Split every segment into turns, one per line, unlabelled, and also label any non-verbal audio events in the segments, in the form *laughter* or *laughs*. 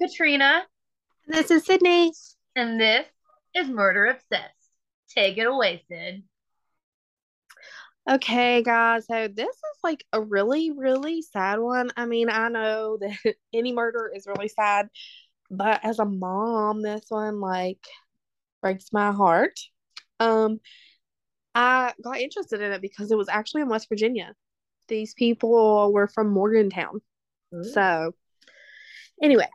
Katrina,
This is Sydney.
and this is Murder Obsessed. Take it away, Sid.
Okay, guys, so this is like a really, really sad one. I mean, I know that *laughs* any murder is really sad, but as a mom, this one like breaks my heart. Um, I got interested in it because it was actually in West Virginia. These people were from Morgantown. So, anyway,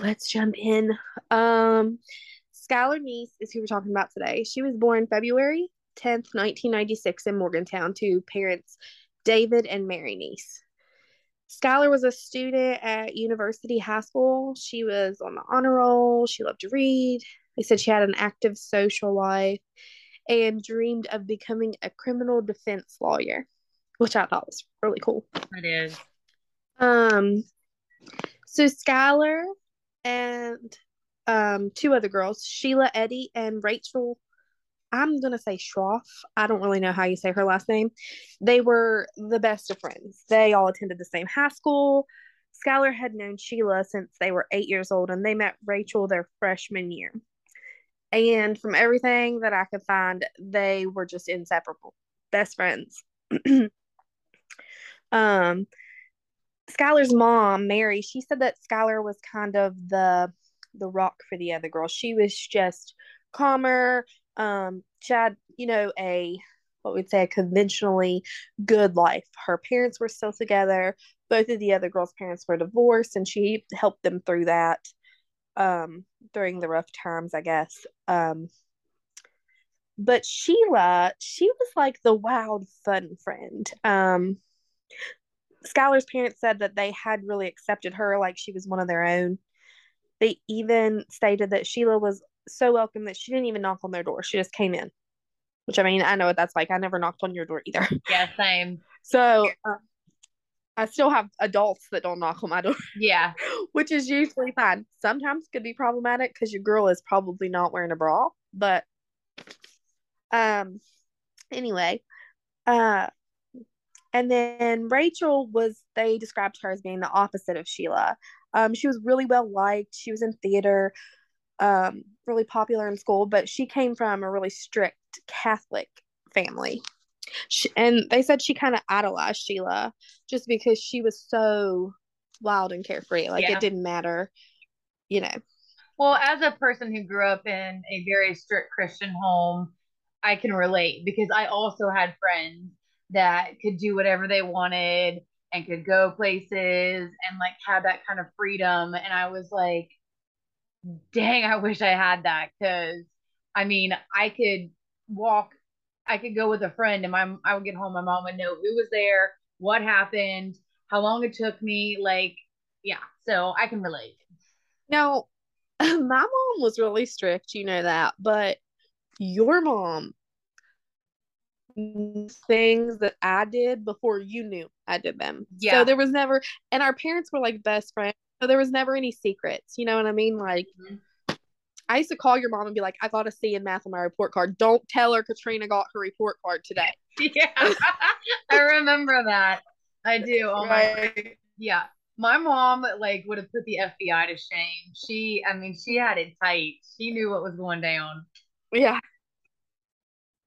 let's jump in. Um, Skylar Neese is who we're talking about today. She was born February 10th, 1996 in Morgantown to parents David and Mary Neese. Skylar was a student at University High School. She was on the honor roll. She loved to read. They said she had an active social life and dreamed of becoming a criminal defense lawyer, which I thought was really cool.
It is.
Um, so Skylar and um two other girls, Sheila Eddy and Rachel. I'm gonna say Schroff. I don't really know how you say her last name. They were the best of friends. They all attended the same high school. Skylar had known Sheila since they were eight years old, and they met Rachel their freshman year. And from everything that I could find, they were just inseparable, best friends. *clears throat* um, Skylar's mom, Mary, she said that Skylar was kind of the the rock for the other girls. She was just calmer. Um, she had, you know, a what we'd say a conventionally good life. Her parents were still together. Both of the other girls' parents were divorced, and she helped them through that um during the rough times, I guess. Um but Sheila, she was like the wild fun friend. Um Skylar's parents said that they had really accepted her like she was one of their own. They even stated that Sheila was so welcome that she didn't even knock on their door. She just came in. Which I mean, I know what that's like. I never knocked on your door either. *laughs*
Yeah, same.
So uh, I still have adults that don't knock on my door, *laughs*
Yeah.
which is usually fine. Sometimes could be problematic because your girl is probably not wearing a bra. But um, anyway, uh, and then Rachel was, they described her as being the opposite of Sheila. Um, she was really well liked. She was in theater, um, really popular in school, but she came from a really strict Catholic family. She, and they said she kind of idolized Sheila just because she was so wild and carefree. Like
Yeah.
it didn't matter, you know.
Well, as a person who grew up in a very strict Christian home, I can relate because I also had friends that could do whatever they wanted and could go places and like had that kind of freedom. And I was like, dang, I wish I had that because I mean, I could walk, I could go with a friend and my I would get home, my mom would know who was there, what happened, how long it took me, like, yeah. So I can relate.
Now, *laughs* my mom was really strict, you know that, but your mom things that I did before you knew I did them.
Yeah.
So there was never, and our parents were like best friends. So there was never any secrets. You know what I mean? Like,
Mhm.
I used to call your mom and be like, I got a C in math on my report card. Don't tell her Katrina got her report card today. *laughs*
Yeah, *laughs* I remember that. I do. *laughs* Oh my, yeah. My mom like would have put the FBI to shame. She, I mean, she had it tight. She knew what was going down,
Yeah.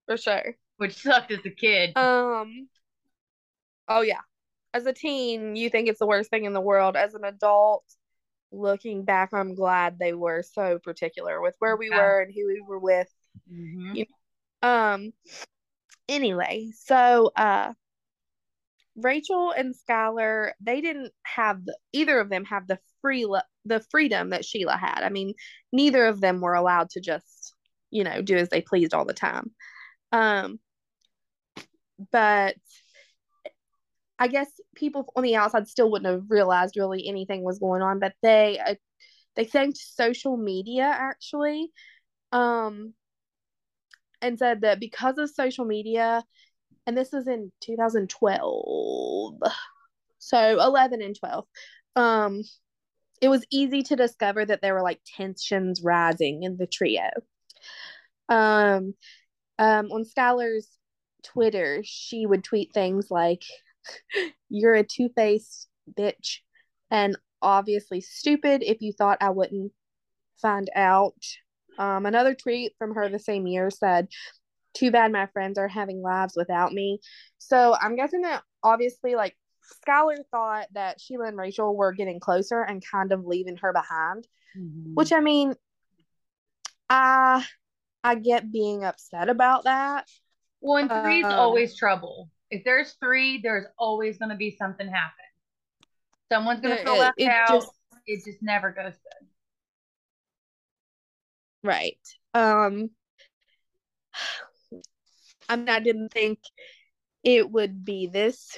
For sure.
Which sucked as a kid.
Um, oh yeah. As a teen, you think it's the worst thing in the world. As an adult, looking back, I'm glad they were so particular with where we
Yeah.
were and who we were with.
Mhm.
Um, anyway, so uh Rachel and Skylar, they didn't have the, either of them have the free the freedom that Sheila had. I mean, neither of them were allowed to just, you know, do as they pleased all the time. Um, but I guess people on the outside still wouldn't have realized really anything was going on, but they uh, they thanked social media actually, um, and said that because of social media, and this was in 2012, so 11 and 12, um, it was easy to discover that there were like tensions rising in the trio. Um, um, on Skylar's Twitter, she would tweet things like, "You're a two-faced bitch," and obviously stupid if you thought I wouldn't find out. Um, another tweet from her the same year said, Too bad my friends are having lives without me. So I'm guessing that obviously, like, Skylar thought that Sheila and Rachel were getting closer and kind of leaving her behind, mm-hmm. which I mean, I I get being upset about that.
Well, and three's um, always trouble. If there's three, there's always going to be something happen. Someone's going to feel left it out. Just, it just never goes good.
Right. Um *sighs* I mean, I didn't think it would be this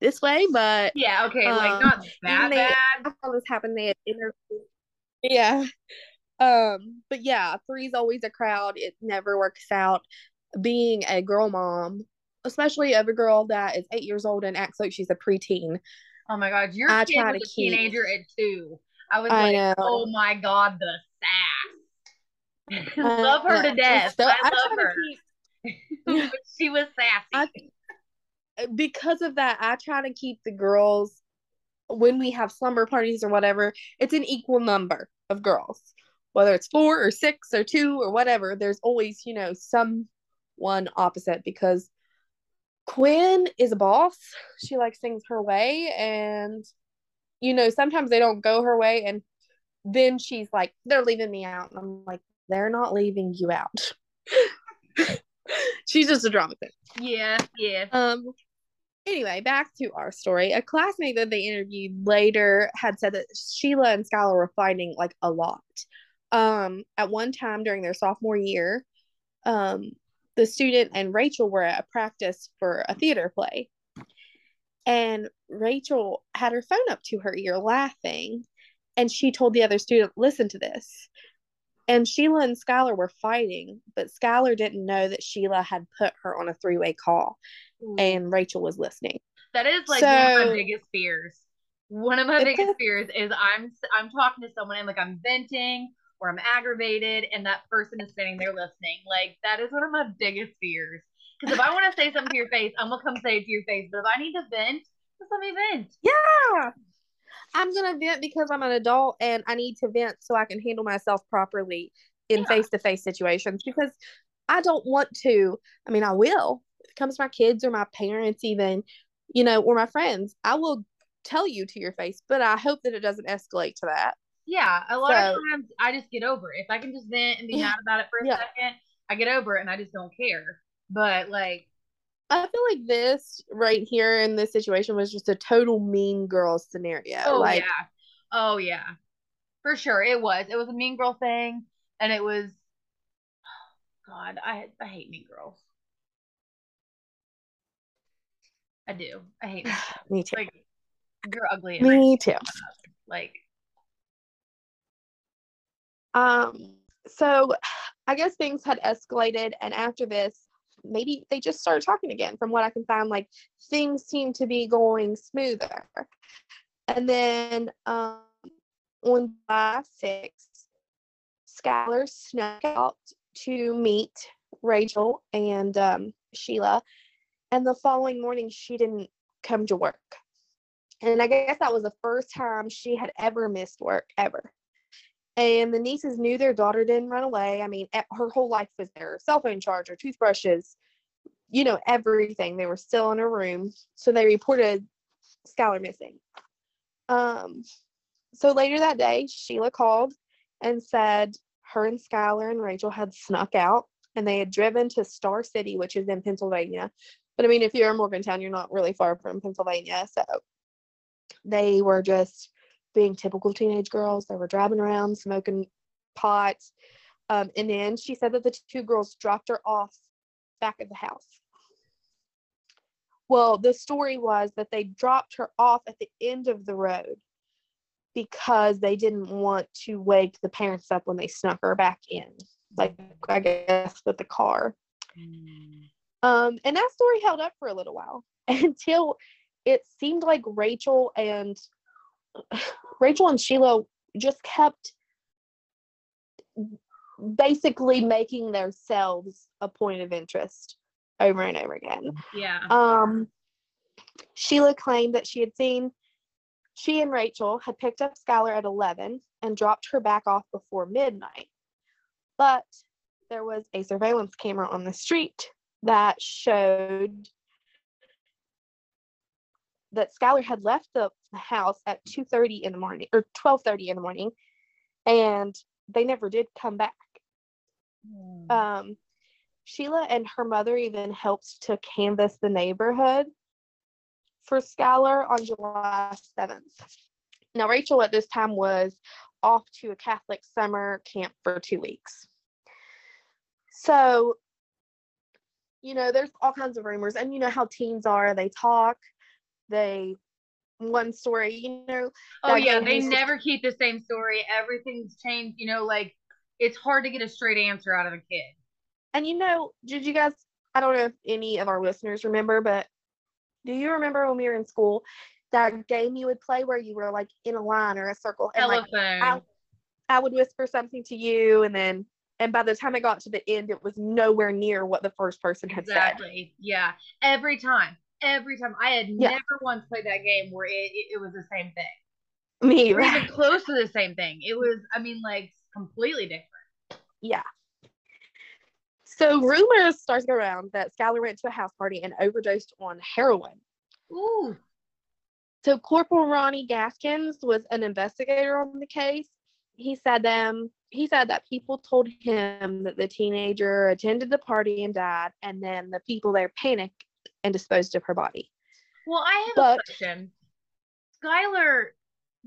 this way, but
yeah, okay, um, like not that they, bad.
All this happened. They had interviewed. Yeah. Um, but yeah, three's always a crowd. It never works out. Being a girl mom, especially of a girl that is eight years old and acts like she's a preteen.
Oh my god, your I kid was a keep... teenager at two. I was I like, know. oh my god, the sass. *laughs* Uh, love her to death. So, I, I love her. Keep... *laughs* she was sassy.
I, because of that, I try to keep the girls when we have slumber parties or whatever. It's an equal number of girls, whether it's four or six or two or whatever. There's always, you know, some one opposite because Quinn is a boss. She likes things her way. And, you know, sometimes they don't go her way. And then she's like, they're leaving me out. And I'm like, they're not leaving you out. *laughs* she's just a drama queen.
Yeah, yeah.
Um, anyway, back to our story. A classmate that they interviewed later had said that Sheila and Skylar were fighting like a lot. Um, at one time during their sophomore year, um, the student and Rachel were at a practice for a theater play. And Rachel had her phone up to her ear laughing. And she told the other student, listen to this. And Sheila and Skylar were fighting, but Skylar didn't know that Sheila had put her on a three way call mm. and Rachel was listening.
That is like so, one of my biggest fears. One of my biggest fears is I'm I'm talking to someone and like I'm venting or I'm aggravated and that person is sitting there listening. Like that is one of my biggest fears. Because if I want to say something to your face, I'm gonna come say it to your face. But if I need to vent, just let me vent.
Yeah. I'm gonna vent because I'm an adult and I need to vent so I can handle myself properly in face to face situations because I don't want to. I mean, I will. If it comes to my kids or my parents, even, you know, or my friends, I will tell you to your face, but I hope that it doesn't escalate to that.
Yeah, a lot so, of times I just get over it. If I can just vent and be yeah, mad about it for a yeah. second, I get over it and I just don't care. But like
I feel like this right here in this situation was just a total mean girl scenario.
Oh
like,
yeah. Oh yeah. For sure. It was. It was a mean girl thing. And it was oh, *sighs* God, I I hate mean girls. I do. I hate *sighs*
Me too.
Like you're ugly.
Me too.
Like
um, so I guess things had escalated, and after this, maybe they just started talking again. From what I can find, like things seem to be going smoother. And then um, on July 6th, Skylar snuck out to meet Rachel and um, Sheila. And the following morning, she didn't come to work. And I guess that was the first time she had ever missed work, ever and the Neeses knew their daughter didn't run away. I mean, her whole life was there cell phone charger, toothbrushes, you know, everything. They were still in her room. So they reported Skylar missing. Um, so later that day, Sheila called and said her and Skylar and Rachel had snuck out and they had driven to Star City, which is in Pennsylvania. But I mean, if you're in Morgantown, you're not really far from Pennsylvania. So they were just being typical teenage girls. They were driving around, smoking pot. Um, and then she said that the two girls dropped her off back at the house. Well, the story was that they dropped her off at the end of the road because they didn't want to wake the parents up when they snuck her back in, like I guess with the car. Um, and that story held up for a little while *laughs* until it seemed like Rachel and Rachel and Sheila just kept basically making themselves a point of interest over and over again.
Yeah.
Um, Sheila claimed that she had seen she and Rachel had picked up Skylar at 11 and dropped her back off before midnight. But there was a surveillance camera on the street that showed that Skylar had left the house at 2:30 in the morning or 12:30 in the morning and they never did come back. Mm. Um, Sheila and her mother even helped to canvass the neighborhood for Skylar on July 7th. Now, Rachel at this time was off to a Catholic summer camp for two weeks. So, you know, there's all kinds of rumors, and you know how teens are they talk, they one story, you know.
Oh, yeah, they never keep the same story. Everything's changed, you know, like it's hard to get a straight answer out of a kid.
And you know, did you guys? I don't know if any of our listeners remember, but do you remember when we were in school that game you would play where you were like in a line or a circle?
And Telephone.
Like, I, I would whisper something to you, and then and by the time it got to the end, it was nowhere near what the first person had
exactly. said. Exactly. Yeah. Every time. Every time. I had yeah. never once played that game where it, it, it was the same thing.
Me,
or even close to the same thing. It was, I mean, like completely different.
Yeah. So rumors start to go around that Skylar went to a house party and overdosed on heroin.
Ooh.
So Corporal Ronnie Gaskins was an investigator on the case. He said them he said that people told him that the teenager attended the party and died, and then the people there panicked and disposed of her body.
Well, I have but, a question. Skylar,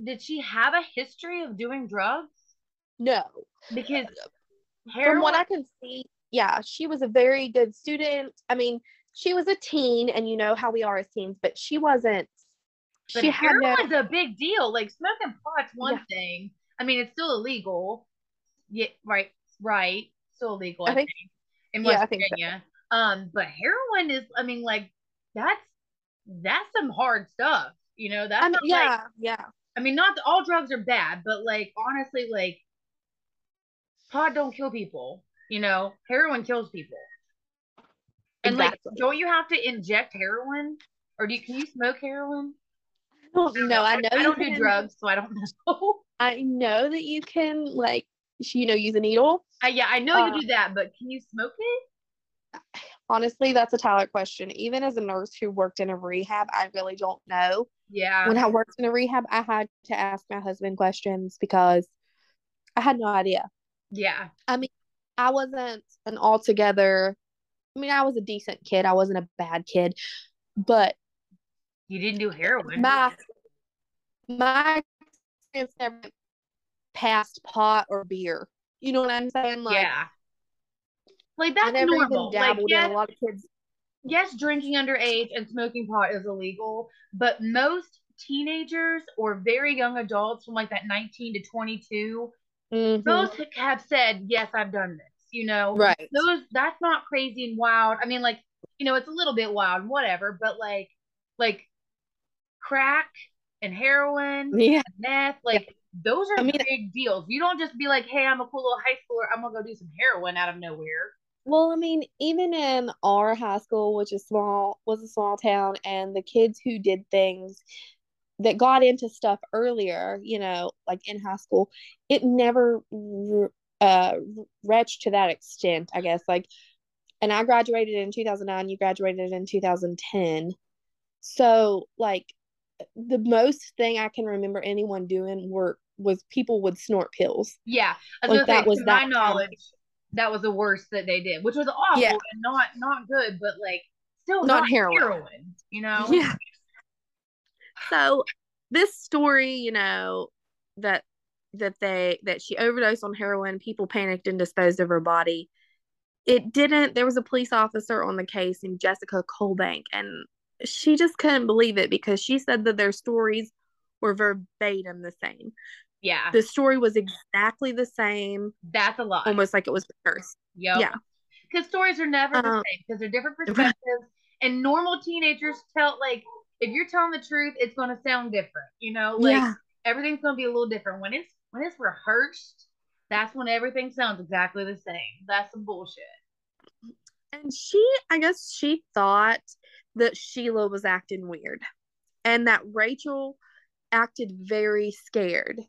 did she have a history of doing drugs?
No.
Because
heroin- from what I can see, yeah, she was a very good student. I mean, she was a teen, and you know how we are as teens, but she wasn't.
But she heroin's no- a big deal. Like smoking pot's one yeah. thing. I mean, it's still illegal. Yeah, right, right. Still illegal. I, I think, think, in West yeah, Virginia. Um, but heroin is. I mean, like that's that's some hard stuff. You know, that's I
mean, yeah, like, yeah.
I mean, not all drugs are bad, but like honestly, like pot don't kill people. You know, heroin kills people. And exactly. like, don't you have to inject heroin, or do you, can you smoke heroin?
Don't know. I know
I don't do can, drugs, so I don't know. *laughs*
I know that you can like, you know, use a needle.
Uh, yeah, I know uh, you do that, but can you smoke it?
Honestly, that's a Tyler question. Even as a nurse who worked in a rehab, I really don't know.
Yeah.
When I worked in a rehab, I had to ask my husband questions because I had no idea.
Yeah.
I mean, I wasn't an altogether I mean, I was a decent kid. I wasn't a bad kid. But
you didn't do heroin.
My my experience never past pot or beer. You know what I'm saying?
Like, yeah. Like that's normal. like, yes, a lot of kids. Yes, drinking underage and smoking pot is illegal, but most teenagers or very young adults from like that 19 to 22 Mm-hmm. Those have said, yes, I've done this, you know?
Right.
Those, that's not crazy and wild. I mean, like, you know, it's a little bit wild, whatever, but like, like crack and heroin,
yeah.
and meth, like, yeah. those are I mean, big deals. You don't just be like, hey, I'm a cool little high schooler. I'm going to go do some heroin out of nowhere.
Well, I mean, even in our high school, which is small, was a small town, and the kids who did things that got into stuff earlier, you know, like in high school, it never uh reached to that extent, I guess. Like, and I graduated in 2009, you graduated in 2010. So, like, the most thing I can remember anyone doing were was people would snort pills.
Yeah, like that say, was that my knowledge. That was the worst that they did, which was awful yeah. and not not good, but like still not, not heroin. heroin. You know? *laughs*
Yeah. So this story, you know, that that they that she overdosed on heroin, people panicked and disposed of her body. It didn't. There was a police officer on the case named Jessica Colbank, and she just couldn't believe it because she said that their stories were verbatim the same.
Yeah.
The story was exactly the same.
That's a lot.
Almost like it was reversed.
Yep. Yeah. Because stories are never the um, same because they're different perspectives. and normal teenagers tell like if you're telling the truth, it's gonna sound different. You know, like yeah. everything's gonna be a little different. When it's when it's rehearsed, that's when everything sounds exactly the same. That's some bullshit.
And she, I guess she thought that Sheila was acting weird and that Rachel acted very scared.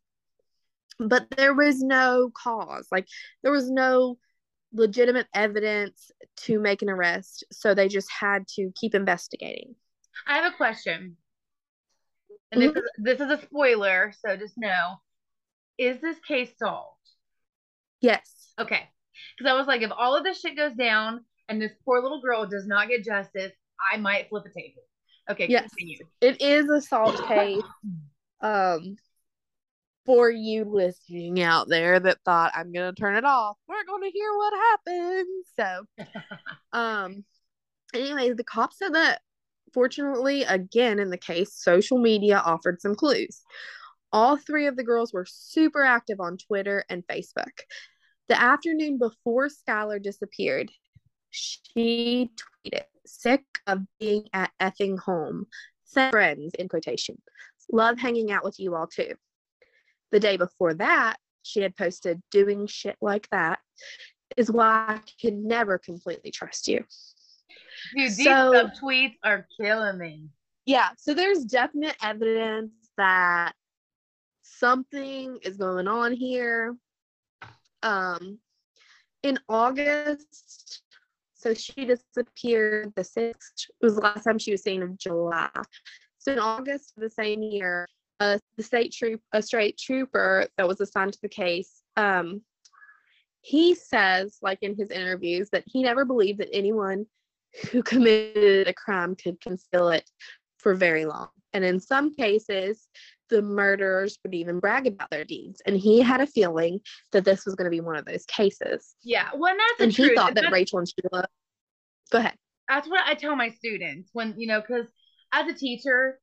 But there was no cause. Like there was no legitimate evidence to make an arrest, so they just had to keep investigating.
I have a question. And mm-hmm. this is this is a spoiler, so just know. Is this case solved?
Yes.
Okay. Because I was like, if all of this shit goes down and this poor little girl does not get justice, I might flip a table. Okay,
yes. Continue. It is a solved *laughs* case. Um for you listening out there that thought I'm gonna turn it off, we're gonna hear what happens. So *laughs* um anyways, the cops said that fortunately, again in the case, social media offered some clues. All three of the girls were super active on Twitter and Facebook. The afternoon before Skylar disappeared, she tweeted, sick of being at effing home. Friends in quotation. Love hanging out with you all too. The day before that, she had posted doing shit like that is why I can never completely trust you.
Dude, these so, tweets are killing me.
Yeah, so there's definite evidence that something is going on here. Um, in August, so she disappeared the 6th. It was the last time she was seen in July. So in August of the same year, uh, the state troop, a state trooper that was assigned to the case, um, he says, like in his interviews, that he never believed that anyone who committed a crime could conceal it for very long. And in some cases, the murderers would even brag about their deeds. And he had a feeling that this was going to be one of those cases.
Yeah. Well, and that's
and
he
thought that Rachel and Sheila. Go ahead.
That's what I tell my students when you know, because as a teacher,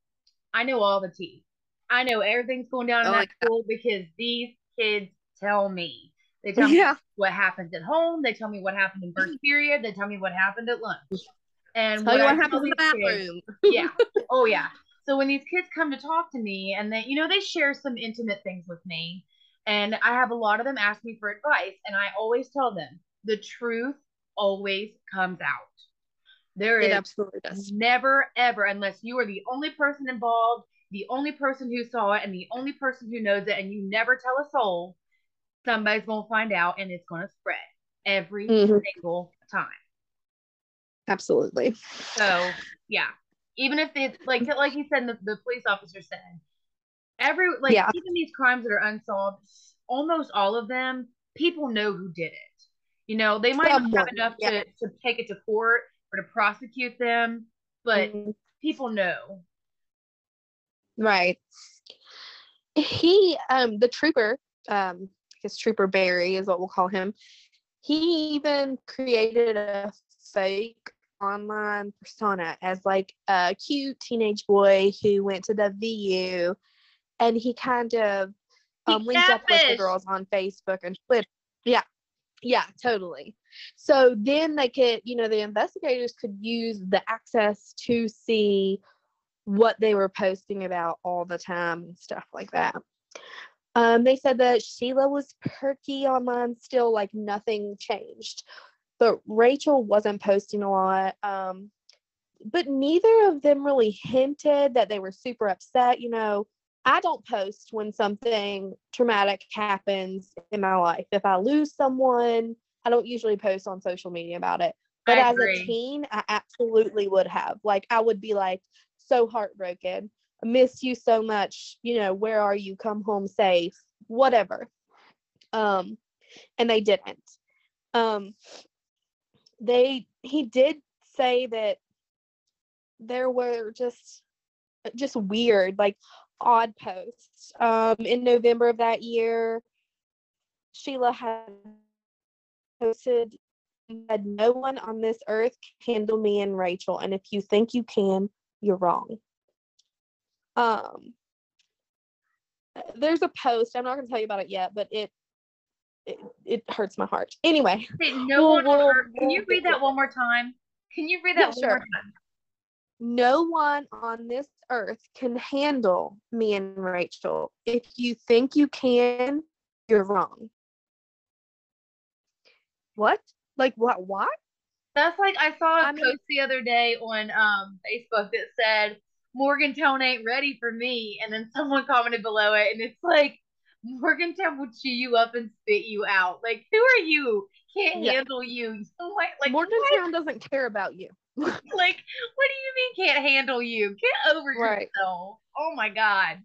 I know all the tea. I know everything's going down in oh that school because these kids tell me. They *laughs* tell me what happens at home. They tell me what happened in *laughs* first period. They tell me what happened at lunch.
And tell what, you what happens in the bathroom. *laughs*
Yeah. Oh yeah. So when these kids come to talk to me and they, you know, they share some intimate things with me, and I have a lot of them ask me for advice, and I always tell them the truth always comes out. There it is absolutely does. never ever, unless you are the only person involved, the only person who saw it, and the only person who knows it, and you never tell a soul, somebody's gonna find out, and it's gonna spread every mm-hmm. single time.
Absolutely.
So yeah, even if it's like like you said, the, the police officer said, every like yeah. even these crimes that are unsolved, almost all of them, people know who did it. You know, they might not have enough yeah. to, to take it to court or to prosecute them, but mm-hmm. people know.
Right. He um the trooper, um, guess Trooper Barry is what we'll call him. He even created a fake online persona as like a cute teenage boy who went to the VU and he kind of um, linked up with the girls on Facebook and Twitter. Yeah, yeah, totally. So then they could, you know, the investigators could use the access to see what they were posting about all the time and stuff like that. Um, they said that Sheila was perky online still, like nothing changed but Rachel wasn't posting a lot. Um, but neither of them really hinted that they were super upset. You know, I don't post when something traumatic happens in my life. If I lose someone, I don't usually post on social media about it. But as a teen, I absolutely would have. Like, I would be like so heartbroken. I miss you so much. You know, where are you? Come home safe. Whatever. Um, and they didn't. Um, they he did say that there were just just weird like odd posts um in november of that year sheila had posted that no one on this earth can handle me and rachel and if you think you can you're wrong um there's a post i'm not going to tell you about it yet but it it, it hurts my heart. Anyway.
no one on earth. Can you read that one more time? Can you read that yeah, one sure. more time?
No one on this earth can handle me and Rachel. If you think you can, you're wrong. What? Like what? What?
That's like I saw a I post mean, the other day on um Facebook that said, Morgantown ain't ready for me. And then someone commented below it, and it's like, Morgantown will chew you up and spit you out. Like, who are you? Can't
Yeah.
handle you. Like, like
Morgantown doesn't care about you. *laughs*
like, what do you mean can't handle you? Get over
Right.
yourself. Oh my god.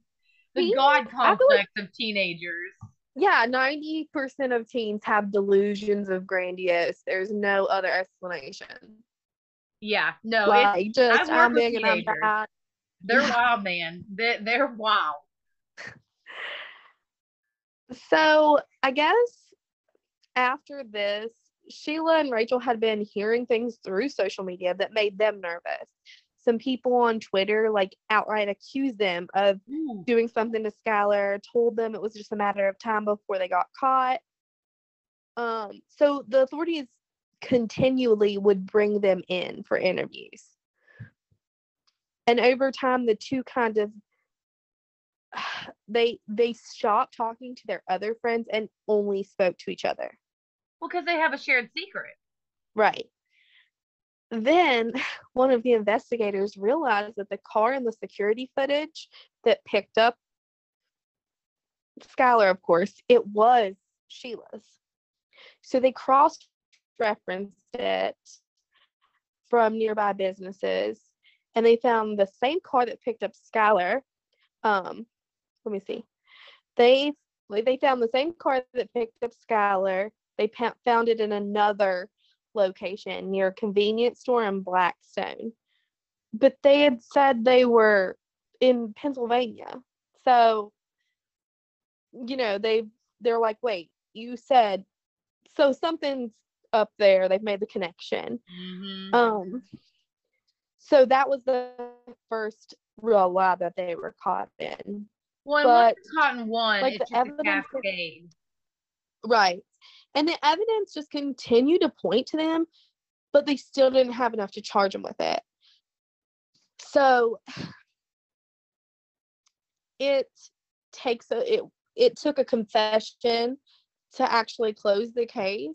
The god
feel like-
complex of teenagers.
Yeah, 90% of teens have delusions of grandiose. There's no other explanation.
Yeah, no,
like, just, I'm big and I'm bad.
they're
Yeah.
wild, man. They're, they're wild. *laughs*
So I guess after this, Sheila and Rachel had been hearing things through social media that made them nervous. Some people on Twitter like outright accused them of doing something to Skylar, told them it was just a matter of time before they got caught. Um, so the authorities continually would bring them in for interviews. And over time the two kind of *sighs* they they stopped talking to their other friends and only spoke to each other.
Well, because they have a shared secret.
Right. Then *laughs* one of the investigators realized that the car and the security footage that picked up Skylar, of course, it was Sheila's. So they cross referenced it from nearby businesses and they found the same car that picked up Skylar. Um, let me see. They they found the same car that picked up Skylar. They found it in another location near a convenience store in Blackstone. But they had said they were in Pennsylvania. So, you know, they they're like, wait, you said so something's up there. They've made the connection.
Mm-hmm.
Um so that was the first real lie that they were caught in.
well,
but,
caught in one,
like,
it's
the evidence
cascade.
Right. And the evidence just continued to point to them, but they still didn't have enough to charge them with it. So it takes a it it took a confession to actually close the case.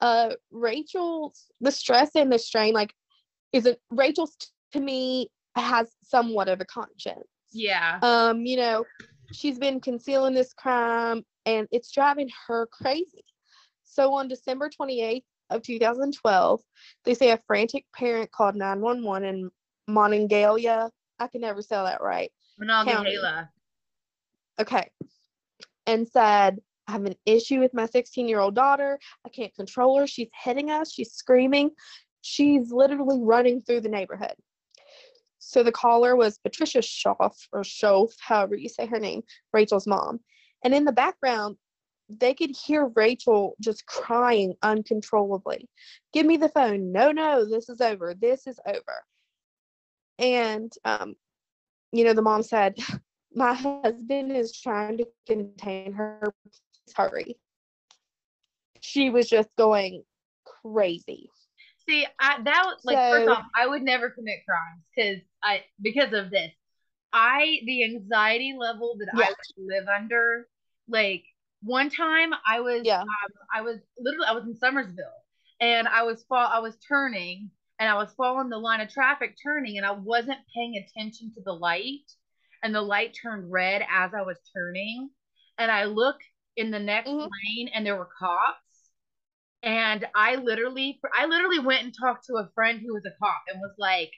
Uh Rachel's the stress and the strain like isn't Rachel's to me has somewhat of a conscience
Yeah.
um you know she's been concealing this crime and it's driving her crazy so on december 28th of 2012 they say a frantic parent called 911 in monongalia i can never say that right.
Monongahela.
okay. And said i have an issue with my 16 year old daughter. I can't control her. She's hitting us. She's screaming. She's literally running through the neighborhood. So the caller was patricia schoff or schoff however you say her name rachel's mom. And in the background they could hear rachel just crying uncontrollably give me the phone no no this is over this is over and um you know the mom said *laughs* my husband is trying to contain her. Please hurry. She was just going crazy.
See, I that was like first
So-
off, I would never commit crimes because I because of this. I the anxiety level that I
Yeah.
would live under, like one time I was
Yeah.
um, I was literally I was in Summersville and I was fall I was turning and I was following the line of traffic turning and I wasn't paying attention to the light and the light turned red as I was turning and I look in the next
Mhm.
lane and there were cops and I literally I literally went and talked to a friend who was a cop and was like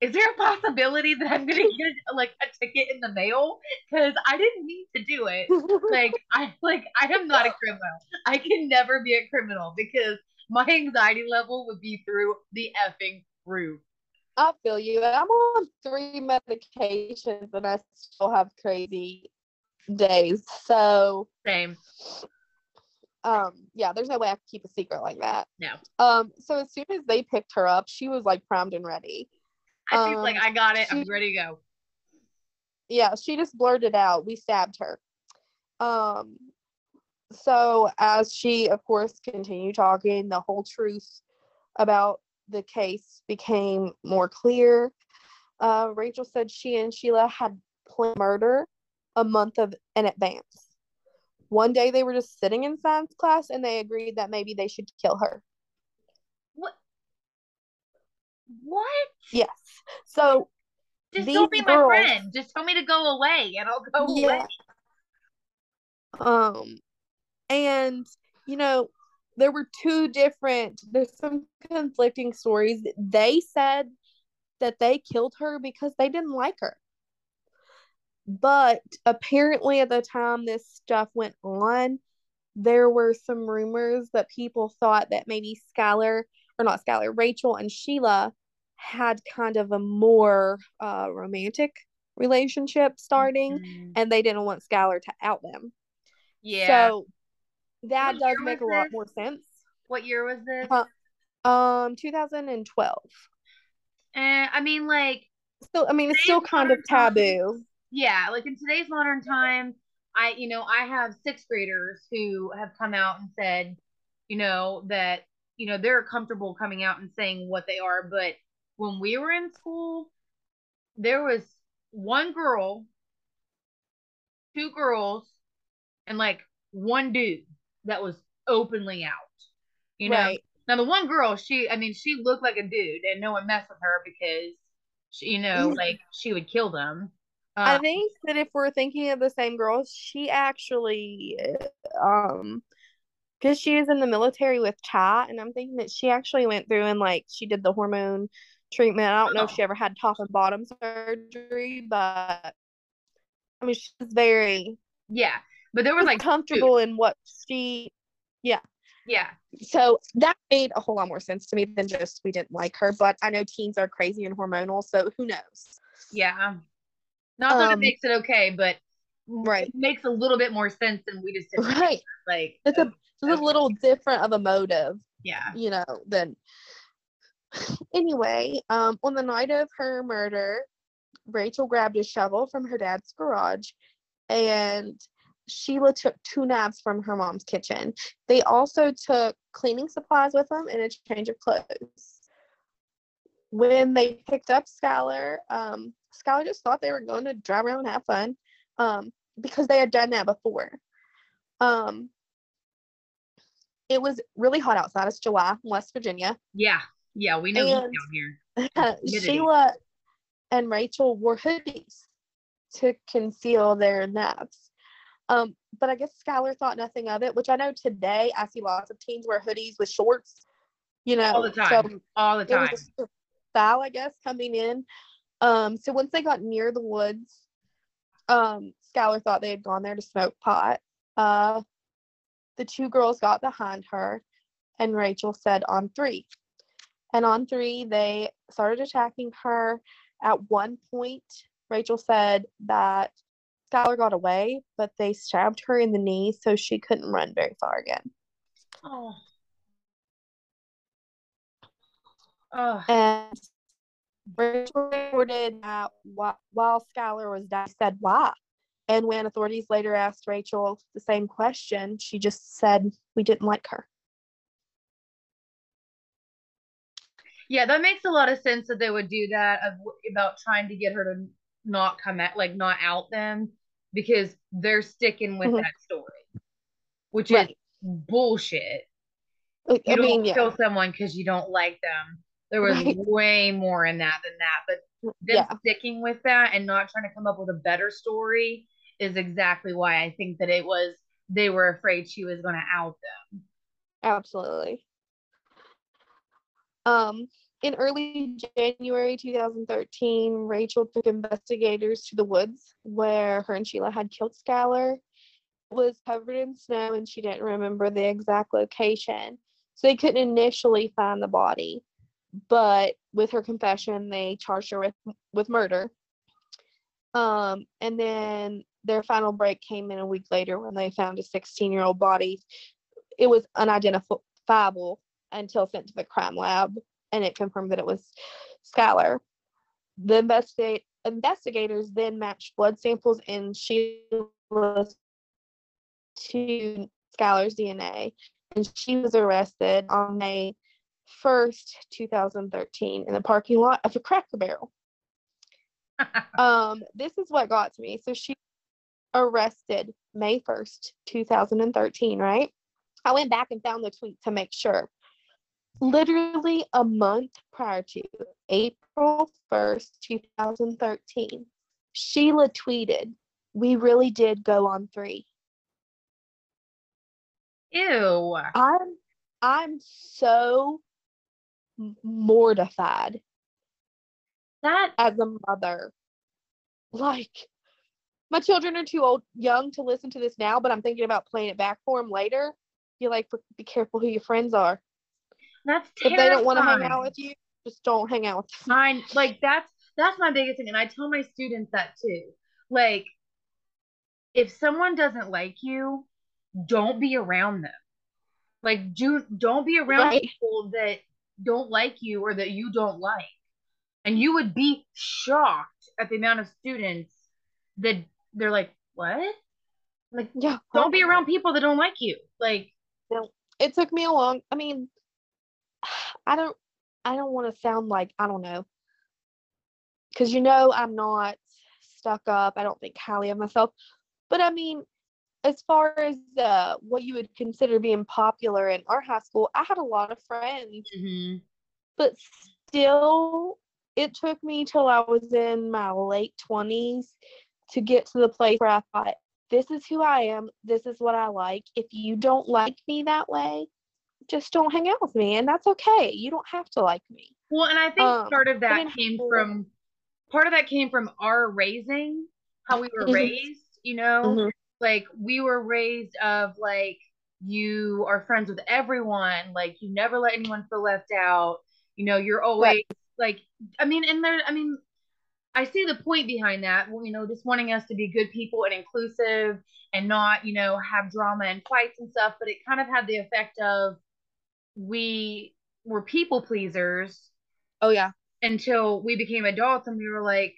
is there a possibility that I'm gonna *laughs* get like a ticket in the mail? Because I didn't mean to do it. Like *laughs* I like I am not a criminal. I can never be a criminal because my anxiety level would be through the effing roof.
I feel you. I'm on three medications and I still have crazy days. So
Same.
um yeah, there's no way I could keep a secret like that.
No.
Um so as soon as they picked her up, she was like primed and ready.
I feel like
Um,
I got it. I'm ready to go.
yeah, she just blurted out, we stabbed her. Um so as she of course continued talking, the whole truth about the case became more clear. Uh, Rachel said she and Sheila had planned murder a month of in advance. One day they were just sitting in science class and they agreed that maybe they should kill her.
What?
Yes. So
Just don't be my friend. Just tell me to go away and I'll go away.
Um, and you know, there were two different. There's some conflicting stories. They said that they killed her because they didn't like her, but apparently, at the time this stuff went on, there were some rumors that people thought that maybe Skylar or not Skylar, Rachel and Sheila had kind of a more uh, romantic relationship starting
Mhm.
and they didn't want Skylar to out them.
Yeah.
So that
What
does make a lot
this?
more sense.
what year was this?
Uh, Um, 2012.
And I mean, like,
So I mean, it's still kind of taboo.
yeah, like in today's modern time, I, you know, I have sixth graders who have come out and said, you know, that, you know, they're comfortable coming out and saying what they are. But when we were in school, there was one girl, two girls, and like one dude that was openly out. You know,
Right.
now the one girl, she, I mean, she looked like a dude, and no one messed with her because, she, you know, like she would kill them.
I
Um,
think that if we're thinking of the same girl, she actually, um, because she is in the military with Chai, and I'm thinking that she actually went through and like she did the hormone treatment. I don't know if she ever had top and bottom surgery, but I mean, she's very
yeah, but there was like
comfortable in what she.
Yeah, yeah.
So that made a whole lot more sense to me than just we didn't like her. But I know teens are crazy and hormonal, so who knows?
yeah. Not that it
Um,
makes it okay, but
Right.
it makes a little bit more sense than we just did.
Right.
Like,
It's a it's a little different of a motive.
yeah,
you know, then *sighs* anyway, um, on the night of her murder, Rachel grabbed a shovel from her dad's garage and Sheila took two knives from her mom's kitchen. They also took cleaning supplies with them and a change of clothes. When they picked up Skylar, um, Skylar just thought they were going to drive around and have fun um, because they had done that before. Um, it was really hot outside. It's July in West Virginia.
yeah, yeah. We know down here. *laughs*
Sheila and Rachel wore hoodies to conceal their naps. Um, but I guess Skylar thought nothing of it, which I know today I see lots of teens wear hoodies with shorts, you know.
All the time.
So
All the
it
time.
was a style, I guess, coming in. Um, so once they got near the woods, um, Skylar thought they had gone there to smoke pot. Uh, the two girls got behind her, and Rachel said, On three. And on three, they started attacking her. At one point, Rachel said that Skylar got away, but they stabbed her in the knee so she couldn't run very far again.
Oh. Oh.
And Rachel reported that while Skylar was dying, said why. And when authorities later asked Rachel the same question, she just said, We didn't like her.
Yeah, that makes a lot of sense that they would do that of, about trying to get her to not come at like not out them because they're sticking with
Mhm.
that story, which
Right.
is bullshit.
I
You
I
don't
mean, yeah.
kill someone because you don't like them. There was
Right.
way more in that than that, but them
Yeah.
sticking with that and not trying to come up with a better story is exactly why I think that it was they were afraid she was going to out them.
Absolutely. Um, in early January 2013, Rachel took investigators to the woods where her and Sheila had killed Skylar. It was covered in snow and she didn't remember the exact location. So they couldn't initially find the body. But with her confession, they charged her with with murder. Um, and then their final break came in a week later when they found a 16 year old body it was unidentifiable until sent to the crime lab and it confirmed that it was Skylar. The investigate investigators then matched blood samples in Sheila's to Skylar's DNA and she was arrested on May 1st, 2013 in the parking lot of a cracker barrel. *laughs* Um, this is what got to me. So she arrested May 1st, 2013, right? I went back and found the tweet to make sure. literally a month prior to April 1st, 2013, Sheila tweeted, We really did go on three.
Ew.
I'm I'm so mortified
that
as a mother. Like my children are too old young to listen to this now, but I'm thinking about playing it back for them later. You're like, be careful who your friends are.
That's
terrifying. if they don't want to hang out with you, just don't hang out with
them. Fine. Like that's that's my biggest thing. And I tell my students that too. Like, if someone doesn't like you, don't be around them. Like, do don't be around right. people that don't like you or that you don't like. And you would be shocked at the amount of students that they're like, what? Like, yeah, don't be around people that don't like you. Like,
it took me a long. I mean, *sighs* I don't. I don't want to sound like I don't know, because you know I'm not stuck up. I don't think highly of myself, but I mean, as far as uh, what you would consider being popular in our high school, I had a lot of friends, mm-hmm. but still, it took me till I was in my late twenties to get to the place where I thought, this is who I am. This is what I like. If you don't like me that way, just don't hang out with me. And that's okay. You don't have to like me.
Well, and I think um, part of that came from part of that came from our raising, how we were mm-hmm. raised, you know? Mm-hmm. Like we were raised of like you are friends with everyone, like you never let anyone feel left out. You know, you're always right. like I mean, and there I mean, I see the point behind that. Well, You know, just wanting us to be good people and inclusive and not, you know, have drama and fights and stuff. But it kind of had the effect of we were people pleasers.
Oh yeah.
Until we became adults and we were like,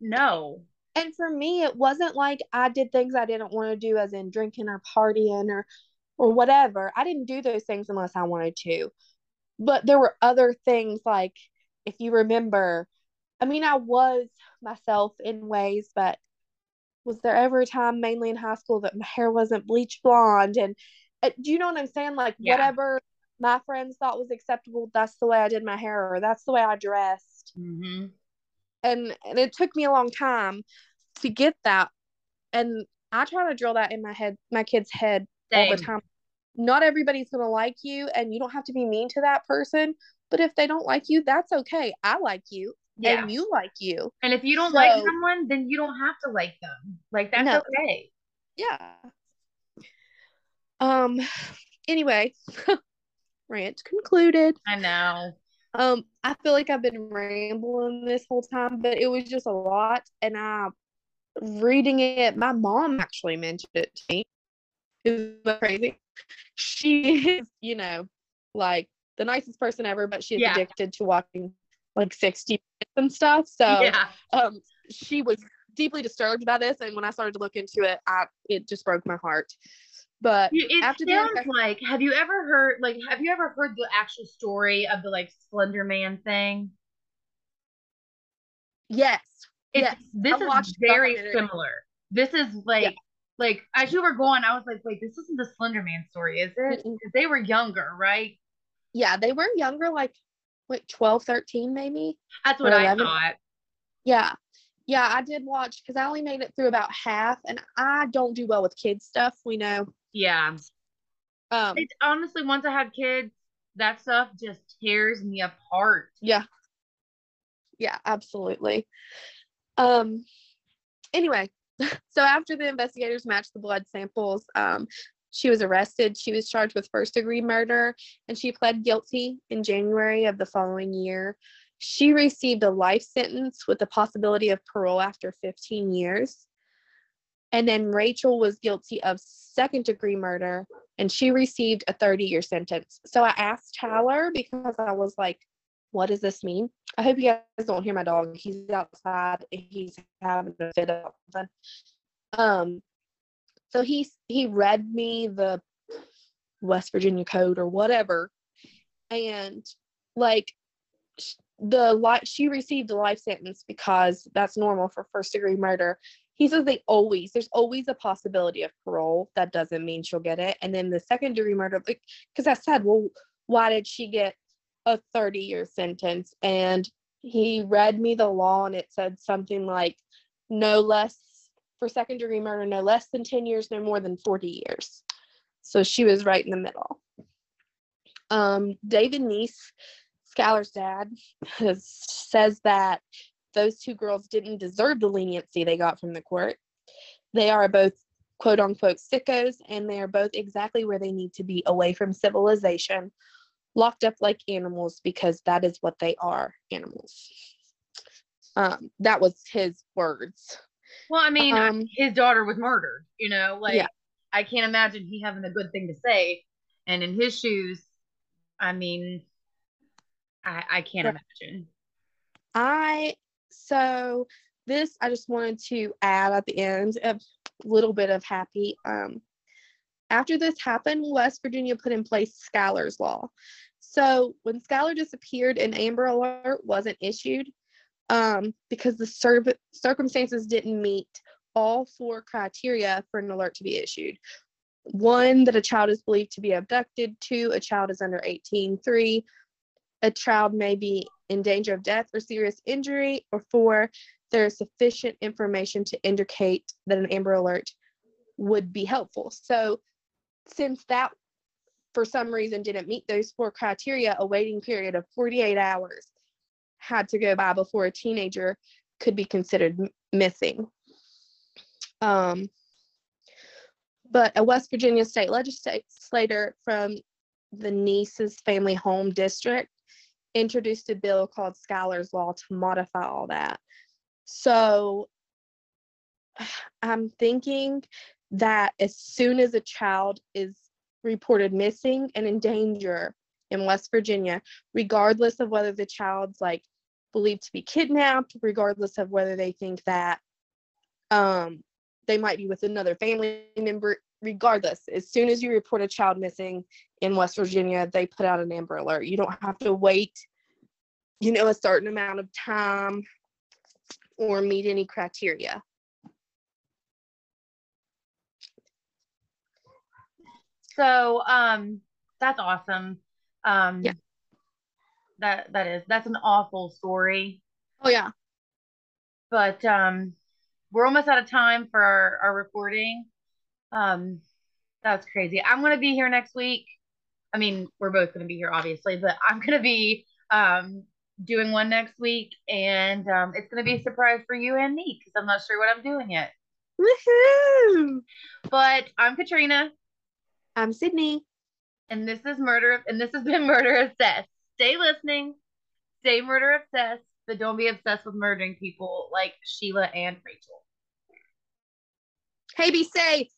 no.
And for me, it wasn't like I did things I didn't want to do, as in drinking or partying or or whatever. I didn't do those things unless I wanted to. But there were other things like if you remember I mean, I was myself in ways, but was there ever a time, mainly in high school, that my hair wasn't bleach blonde? And uh, do you know what I'm saying? Like, yeah. whatever my friends thought was acceptable, that's the way I did my hair, or that's the way I dressed. Mm-hmm. And and it took me a long time to get that. And I try to drill that in my head, my kid's head Same. all the time. Not everybody's gonna like you, and you don't have to be mean to that person. But if they don't like you, that's okay. I like you yeah. and you like you.
And if you don't so, like someone, then you don't have to like them. Like that's no. okay.
Yeah. Um *sighs* anyway, *laughs* rant concluded.
I know.
Um I feel like I've been rambling this whole time, but it was just a lot and I reading it, my mom actually mentioned it to me. It was crazy. She *laughs* is, you know, like the nicest person ever, but she's yeah. addicted to watching like 60 and stuff. So yeah. um, she was deeply disturbed by this. And when I started to look into it, I, it just broke my heart. But
it after sounds the, like, have you ever heard, like, have you ever heard the actual story of the like Slender Man thing?
Yes.
It's,
yes.
This I is very similar. This is like, yeah. like as you were going, I was like, wait, this isn't the Slender Man story, is it? Because they were younger, right?
Yeah, they were younger, like like 12, 13 maybe.
That's what I thought.
Yeah. Yeah, I did watch because I only made it through about half and I don't do well with kids stuff, we know.
Yeah. Um it's honestly once I have kids, that stuff just tears me apart.
Yeah. Yeah, absolutely. Um anyway, *laughs* so after the investigators matched the blood samples, um, she was arrested. She was charged with first degree murder and she pled guilty in January of the following year. She received a life sentence with the possibility of parole after 15 years. And then Rachel was guilty of second degree murder and she received a 30 year sentence. So I asked Tyler because I was like, what does this mean? I hope you guys don't hear my dog. He's outside. He's having a fit of something. Um, so he he read me the West Virginia code or whatever, and like the life she received a life sentence because that's normal for first degree murder. He says they always there's always a possibility of parole. That doesn't mean she'll get it. And then the second degree murder, like because I said, well, why did she get a 30 year sentence? And he read me the law and it said something like no less for second degree murder, no less than 10 years, no more than 40 years. So she was right in the middle. Um, David Neese, Skylar's dad, has, says that those two girls didn't deserve the leniency they got from the court. They are both quote unquote sickos, and they are both exactly where they need to be away from civilization, locked up like animals because that is what they are animals. Um, that was his words.
Well, I mean, um, his daughter was murdered, you know, like yeah. I can't imagine he having a good thing to say. And in his shoes, I mean, I, I can't imagine.
I so this I just wanted to add at the end a little bit of happy. Um, after this happened, West Virginia put in place Skylar's Law. So when Skylar disappeared, an Amber Alert wasn't issued um, because the cir- circumstances didn't meet all four criteria for an alert to be issued. One, that a child is believed to be abducted. Two, a child is under 18. Three, a child may be in danger of death or serious injury. Or four, there is sufficient information to indicate that an Amber Alert would be helpful. So, since that for some reason didn't meet those four criteria, a waiting period of 48 hours had to go by before a teenager could be considered m- missing. Um, but a West Virginia state legislator from the Neeses' family home district introduced a bill called Skylar's Law to modify all that. So *sighs* I'm thinking that as soon as a child is reported missing and in danger in West Virginia, regardless of whether the child's like believed to be kidnapped, regardless of whether they think that um, they might be with another family member, regardless, as soon as you report a child missing in West Virginia, they put out an Amber Alert. You don't have to wait, you know, a certain amount of time or meet any criteria.
So um that's awesome. Um yeah. That that is that's an awful story.
Oh yeah.
But um we're almost out of time for our, our recording. Um that's crazy. I'm gonna be here next week. I mean, we're both gonna be here obviously, but I'm gonna be um doing one next week and um it's gonna be a surprise for you and me because I'm not sure what I'm doing yet. Woohoo! But I'm Katrina.
I'm Sydney.
And this is Murder and this has been Murder Obsessed. Stay listening, stay murder obsessed, but don't be obsessed with murdering people like Sheila and Rachel.
Hey, be safe.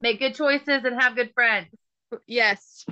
Make good choices and have good friends.
Yes.